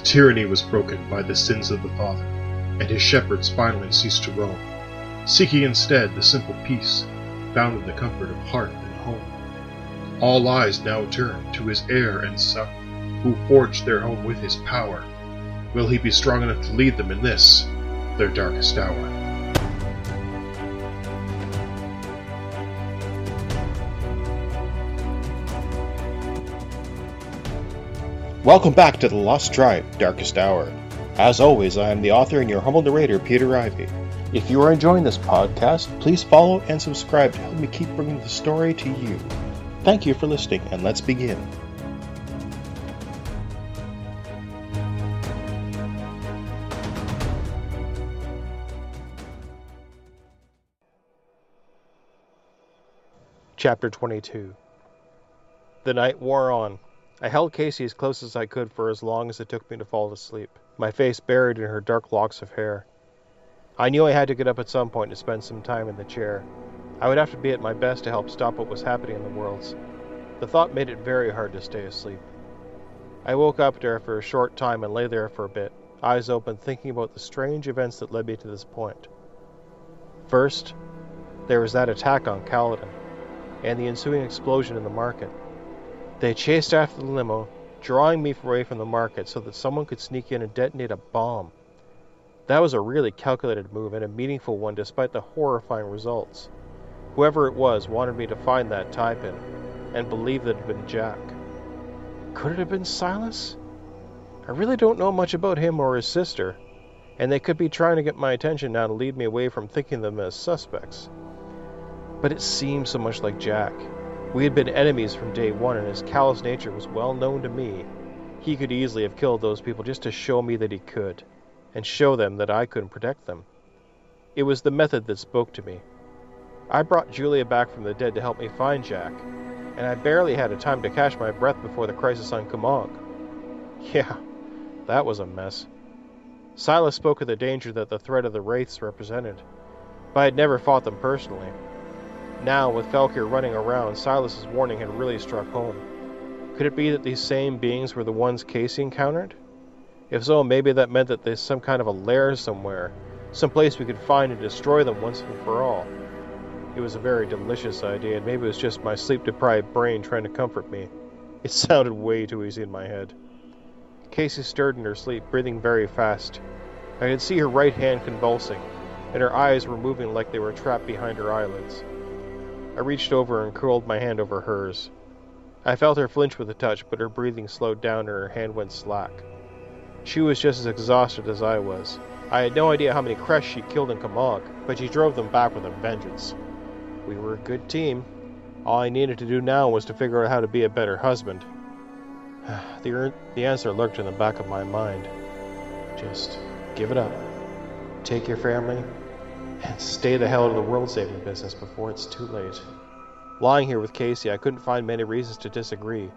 The tyranny was broken by the sins of the father, and his shepherds finally ceased to roam, seeking instead the simple peace found in the comfort of hearth and home. All eyes now turn to his heir and son, who forged their home with his power. Will he be strong enough to lead them in this, their darkest hour? Welcome back to The Lost Tribe Darkest Hour. As always, I am the author and your humble narrator, Peter Ivy. If you are enjoying this podcast, please follow and subscribe to help me keep bringing the story to you. Thank you for listening, and let's begin. Chapter 22 The night wore on. I held Casey as close as I could for as long as it took me to fall asleep, my face buried in her dark locks of hair. I knew I had to get up at some point to spend some time in the chair. I would have to be at my best to help stop what was happening in the worlds. The thought made it very hard to stay asleep. I woke up there for a short time and lay there for a bit, eyes open, thinking about the strange events that led me to this point. First, there was that attack on Kaladin, and the ensuing explosion in the market. They chased after the limo, drawing me away from the market so that someone could sneak in and detonate a bomb. That was a really calculated move and a meaningful one despite the horrifying results. Whoever it was wanted me to find that tie and believe that it had been Jack. Could it have been Silas? I really don't know much about him or his sister, and they could be trying to get my attention now to lead me away from thinking them as suspects. But it seemed so much like Jack. We had been enemies from day one, and his callous nature was well known to me. He could easily have killed those people just to show me that he could, and show them that I couldn't protect them. It was the method that spoke to me. I brought Julia back from the dead to help me find Jack, and I barely had a time to catch my breath before the crisis on Kumog. Yeah, that was a mess. Silas spoke of the danger that the threat of the Wraiths represented, but I had never fought them personally. Now, with Felkir running around, Silas's warning had really struck home. Could it be that these same beings were the ones Casey encountered? If so, maybe that meant that there's some kind of a lair somewhere, some place we could find and destroy them once and for all. It was a very delicious idea, and maybe it was just my sleep-deprived brain trying to comfort me. It sounded way too easy in my head. Casey stirred in her sleep, breathing very fast. I could see her right hand convulsing, and her eyes were moving like they were trapped behind her eyelids. I reached over and curled my hand over hers. I felt her flinch with the touch, but her breathing slowed down and her hand went slack. She was just as exhausted as I was. I had no idea how many Kresh she killed in Kumog, but she drove them back with a vengeance. We were a good team. All I needed to do now was to figure out how to be a better husband. the, the answer lurked in the back of my mind. Just give it up. Take your family and stay the hell out of the world saving business before it's too late. Lying here with Casey, I couldn't find many reasons to disagree.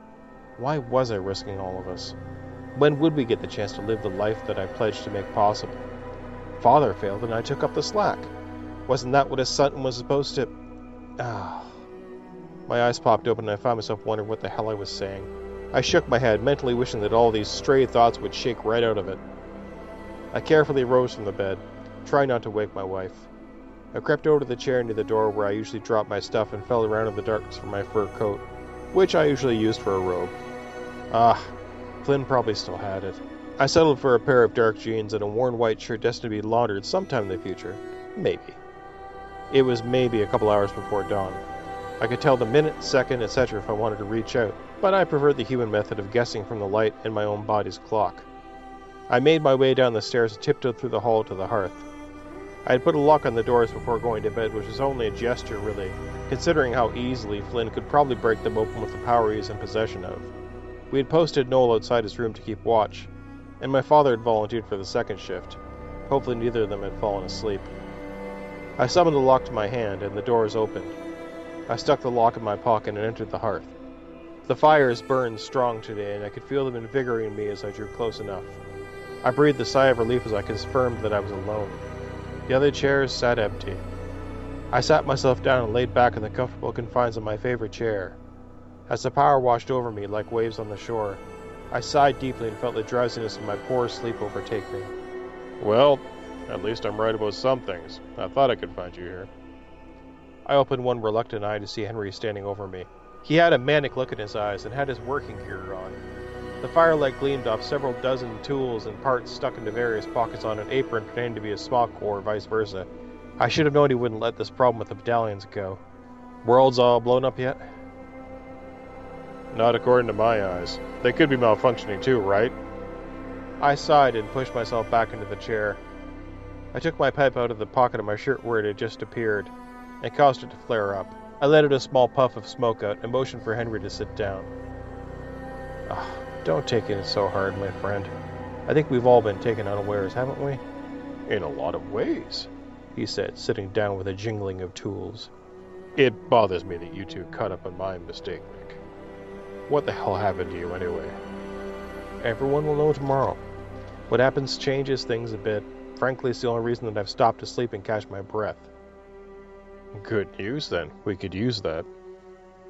Why was I risking all of us? When would we get the chance to live the life that I pledged to make possible? Father failed and I took up the slack. Wasn't that what his son was supposed to. Ah. My eyes popped open and I found myself wondering what the hell I was saying. I shook my head, mentally wishing that all these stray thoughts would shake right out of it. I carefully rose from the bed, trying not to wake my wife. I crept over to the chair near the door where I usually drop my stuff and felt around in the darkness for my fur coat, which I usually used for a robe. Ah, Flynn probably still had it. I settled for a pair of dark jeans and a worn white shirt destined to be laundered sometime in the future. Maybe. It was maybe a couple hours before dawn. I could tell the minute, second, etc. if I wanted to reach out, but I preferred the human method of guessing from the light and my own body's clock. I made my way down the stairs and tiptoed through the hall to the hearth. I had put a lock on the doors before going to bed, which was only a gesture, really, considering how easily Flynn could probably break them open with the power he was in possession of. We had posted Noel outside his room to keep watch, and my father had volunteered for the second shift. Hopefully, neither of them had fallen asleep. I summoned the lock to my hand, and the doors opened. I stuck the lock in my pocket and entered the hearth. The fires burned strong today, and I could feel them invigorating me as I drew close enough. I breathed a sigh of relief as I confirmed that I was alone. The other chairs sat empty. I sat myself down and laid back in the comfortable confines of my favorite chair. As the power washed over me like waves on the shore, I sighed deeply and felt the drowsiness of my poor sleep overtake me. Well, at least I'm right about some things. I thought I could find you here. I opened one reluctant eye to see Henry standing over me. He had a manic look in his eyes and had his working gear on. The firelight gleamed off several dozen tools and parts stuck into various pockets on an apron pretending to be a smock or vice versa. I should have known he wouldn't let this problem with the medallions go. World's all blown up yet? Not according to my eyes. They could be malfunctioning too, right? I sighed and pushed myself back into the chair. I took my pipe out of the pocket of my shirt where it had just appeared and caused it to flare up. I let out a small puff of smoke out and motioned for Henry to sit down. Oh, don't take it so hard, my friend. I think we've all been taken unawares, haven't we? In a lot of ways, he said, sitting down with a jingling of tools. It bothers me that you two cut up on my mistake, Mick. What the hell happened to you anyway? Everyone will know tomorrow. What happens changes things a bit. Frankly, it's the only reason that I've stopped to sleep and catch my breath. Good news, then. We could use that.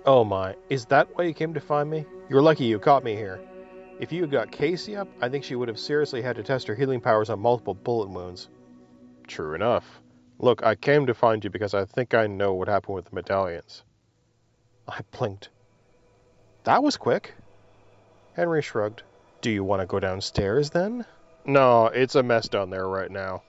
Oh my, is that why you came to find me? You're lucky you caught me here. If you had got Casey up, I think she would have seriously had to test her healing powers on multiple bullet wounds. True enough. Look, I came to find you because I think I know what happened with the medallions. I blinked. That was quick. Henry shrugged. Do you want to go downstairs then? No, it's a mess down there right now.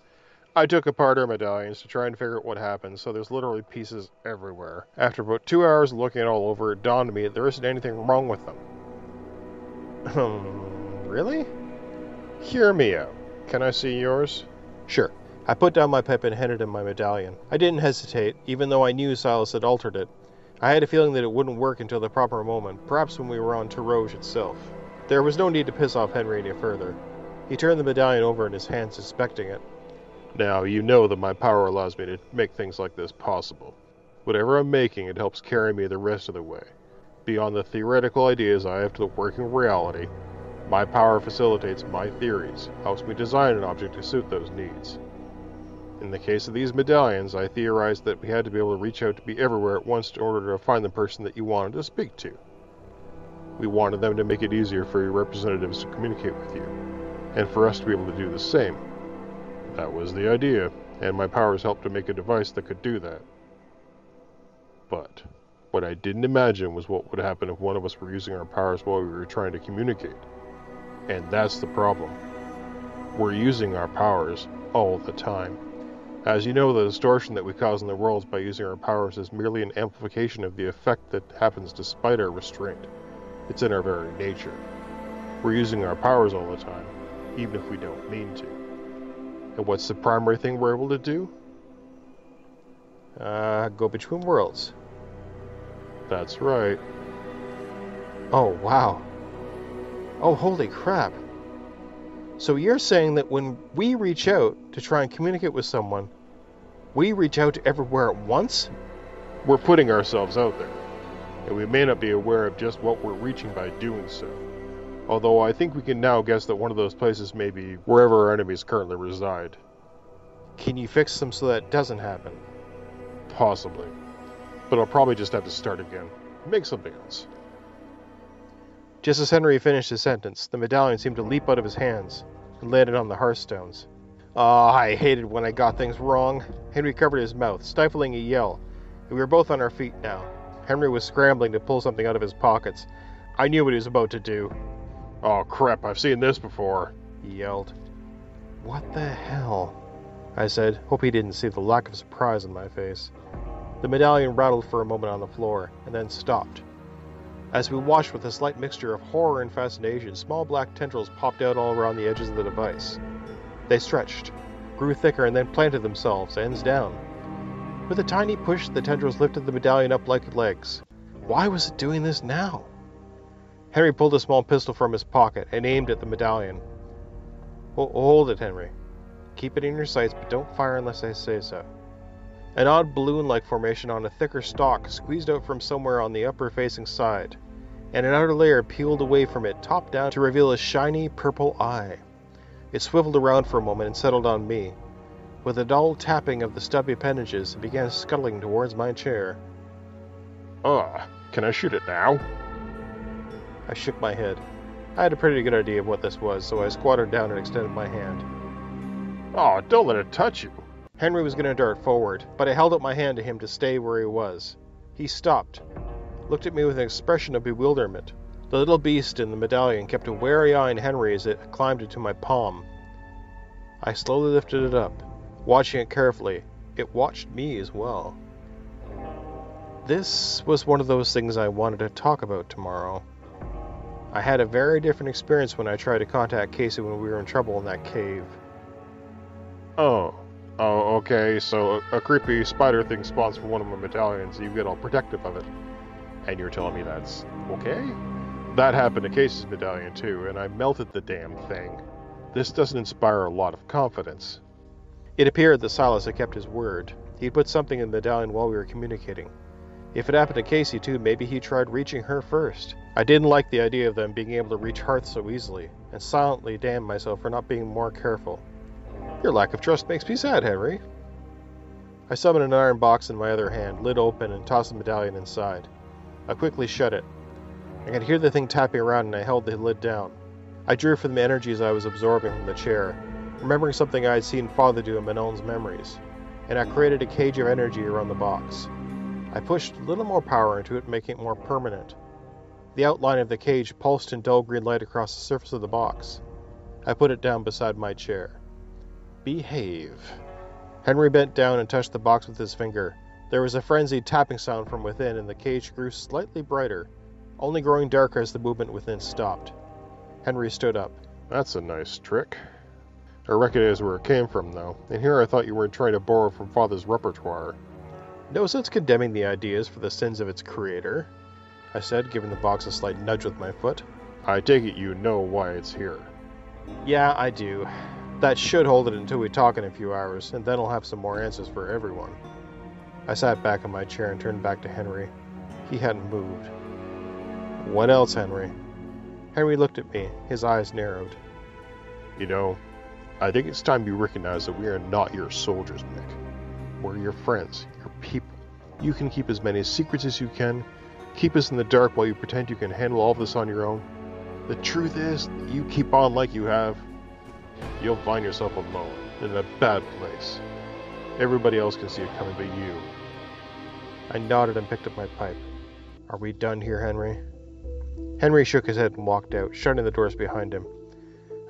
I took apart our medallions to try and figure out what happened, so there's literally pieces everywhere. After about two hours looking it all over, it dawned on me that there isn't anything wrong with them. Um, really? Hear me out. Can I see yours? Sure. I put down my pipe and handed him my medallion. I didn't hesitate, even though I knew Silas had altered it. I had a feeling that it wouldn't work until the proper moment, perhaps when we were on Teroge itself. There was no need to piss off Henry any further. He turned the medallion over in his hand, suspecting it. Now, you know that my power allows me to make things like this possible. Whatever I'm making, it helps carry me the rest of the way. Beyond the theoretical ideas I have to the working reality, my power facilitates my theories, helps me design an object to suit those needs. In the case of these medallions, I theorized that we had to be able to reach out to be everywhere at once in order to find the person that you wanted to speak to. We wanted them to make it easier for your representatives to communicate with you, and for us to be able to do the same. That was the idea, and my powers helped to make a device that could do that. But what I didn't imagine was what would happen if one of us were using our powers while we were trying to communicate. And that's the problem. We're using our powers all the time. As you know, the distortion that we cause in the worlds by using our powers is merely an amplification of the effect that happens despite our restraint. It's in our very nature. We're using our powers all the time, even if we don't mean to. And what's the primary thing we're able to do? Uh, go between worlds. That's right. Oh, wow. Oh, holy crap. So you're saying that when we reach out to try and communicate with someone, we reach out to everywhere at once? We're putting ourselves out there, and we may not be aware of just what we're reaching by doing so. Although I think we can now guess that one of those places may be wherever our enemies currently reside. Can you fix them so that doesn't happen? Possibly. But I'll probably just have to start again. Make something else. Just as Henry finished his sentence, the medallion seemed to leap out of his hands and landed on the hearthstones. Ah, oh, I hated when I got things wrong. Henry covered his mouth, stifling a yell. We were both on our feet now. Henry was scrambling to pull something out of his pockets. I knew what he was about to do. Oh crap, I've seen this before, he yelled. What the hell? I said, hope he didn't see the lack of surprise on my face. The medallion rattled for a moment on the floor, and then stopped. As we watched with a slight mixture of horror and fascination, small black tendrils popped out all around the edges of the device. They stretched, grew thicker, and then planted themselves, ends down. With a tiny push, the tendrils lifted the medallion up like legs. Why was it doing this now? Henry pulled a small pistol from his pocket and aimed at the medallion. Hold it, Henry. Keep it in your sights, but don't fire unless I say so. An odd balloon like formation on a thicker stalk squeezed out from somewhere on the upper facing side, and an outer layer peeled away from it, top down, to reveal a shiny purple eye. It swiveled around for a moment and settled on me. With a dull tapping of the stubby appendages, it began scuttling towards my chair. Ugh, can I shoot it now? I shook my head. I had a pretty good idea of what this was, so I squatted down and extended my hand. Oh, don't let it touch you. Henry was going to dart forward, but I held out my hand to him to stay where he was. He stopped, looked at me with an expression of bewilderment. The little beast in the medallion kept a wary eye on Henry as it climbed into my palm. I slowly lifted it up, watching it carefully. It watched me as well. This was one of those things I wanted to talk about tomorrow. I had a very different experience when I tried to contact Casey when we were in trouble in that cave. Oh. Oh, okay, so a, a creepy spider thing spawns from one of my medallions, and you get all protective of it. And you're telling me that's okay? That happened to Casey's medallion too, and I melted the damn thing. This doesn't inspire a lot of confidence. It appeared that Silas had kept his word. He'd put something in the medallion while we were communicating. If it happened to Casey too, maybe he tried reaching her first. I didn't like the idea of them being able to reach Hearth so easily, and silently damned myself for not being more careful. Your lack of trust makes me sad, Henry. I summoned an iron box in my other hand, lid open, and tossed the medallion inside. I quickly shut it. I could hear the thing tapping around, and I held the lid down. I drew from the energies I was absorbing from the chair, remembering something I had seen Father do in Manon's memories, and I created a cage of energy around the box. I pushed a little more power into it, making it more permanent. The outline of the cage pulsed in dull green light across the surface of the box. I put it down beside my chair. Behave. Henry bent down and touched the box with his finger. There was a frenzied tapping sound from within, and the cage grew slightly brighter, only growing darker as the movement within stopped. Henry stood up. That's a nice trick. I recognize where it came from, though, and here I thought you were trying to borrow from Father's repertoire. No sense condemning the ideas for the sins of its creator, I said, giving the box a slight nudge with my foot. I take it you know why it's here. Yeah, I do. That should hold it until we talk in a few hours, and then I'll have some more answers for everyone. I sat back in my chair and turned back to Henry. He hadn't moved. What else, Henry? Henry looked at me, his eyes narrowed. You know, I think it's time you recognize that we are not your soldiers, Mick. We're your friends, your people. You can keep as many secrets as you can, keep us in the dark while you pretend you can handle all this on your own. The truth is, you keep on like you have, you'll find yourself alone, in a bad place. Everybody else can see it coming but you. I nodded and picked up my pipe. Are we done here, Henry? Henry shook his head and walked out, shutting the doors behind him.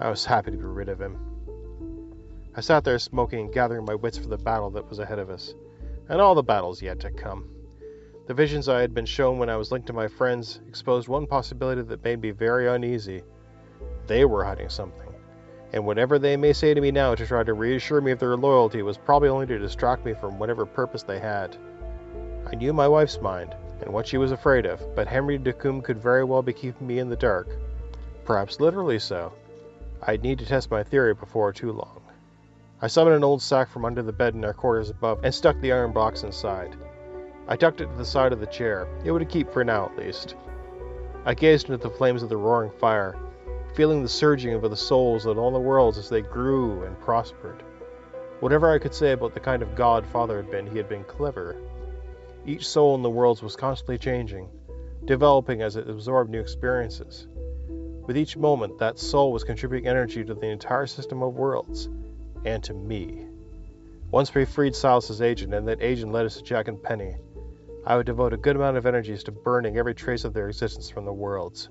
I was happy to be rid of him. I sat there smoking and gathering my wits for the battle that was ahead of us, and all the battles yet to come. The visions I had been shown when I was linked to my friends exposed one possibility that made me very uneasy. They were hiding something, and whatever they may say to me now to try to reassure me of their loyalty was probably only to distract me from whatever purpose they had. I knew my wife's mind, and what she was afraid of, but Henry Decombe could very well be keeping me in the dark. Perhaps literally so. I'd need to test my theory before too long. I summoned an old sack from under the bed in our quarters above and stuck the iron box inside. I tucked it to the side of the chair. It would keep for now, at least. I gazed into the flames of the roaring fire, feeling the surging of the souls of all the worlds as they grew and prospered. Whatever I could say about the kind of god Father had been, he had been clever. Each soul in the worlds was constantly changing, developing as it absorbed new experiences. With each moment, that soul was contributing energy to the entire system of worlds, and to me. Once we freed Silas's agent, and that agent led us to Jack and Penny, I would devote a good amount of energies to burning every trace of their existence from the worlds.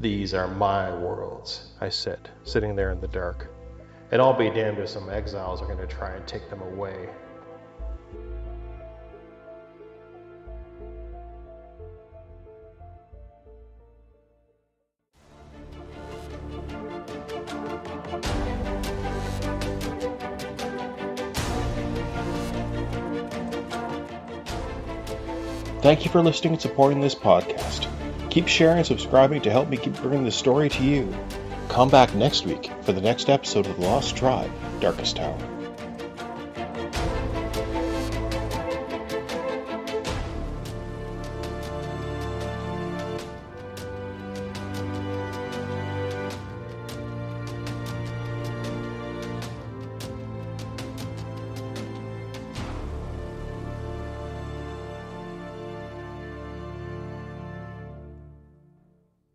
These are my worlds, I said, sitting there in the dark. And I'll be damned if some exiles are going to try and take them away. Thank you for listening and supporting this podcast. Keep sharing and subscribing to help me keep bringing the story to you. Come back next week for the next episode of The Lost Tribe Darkest Hour.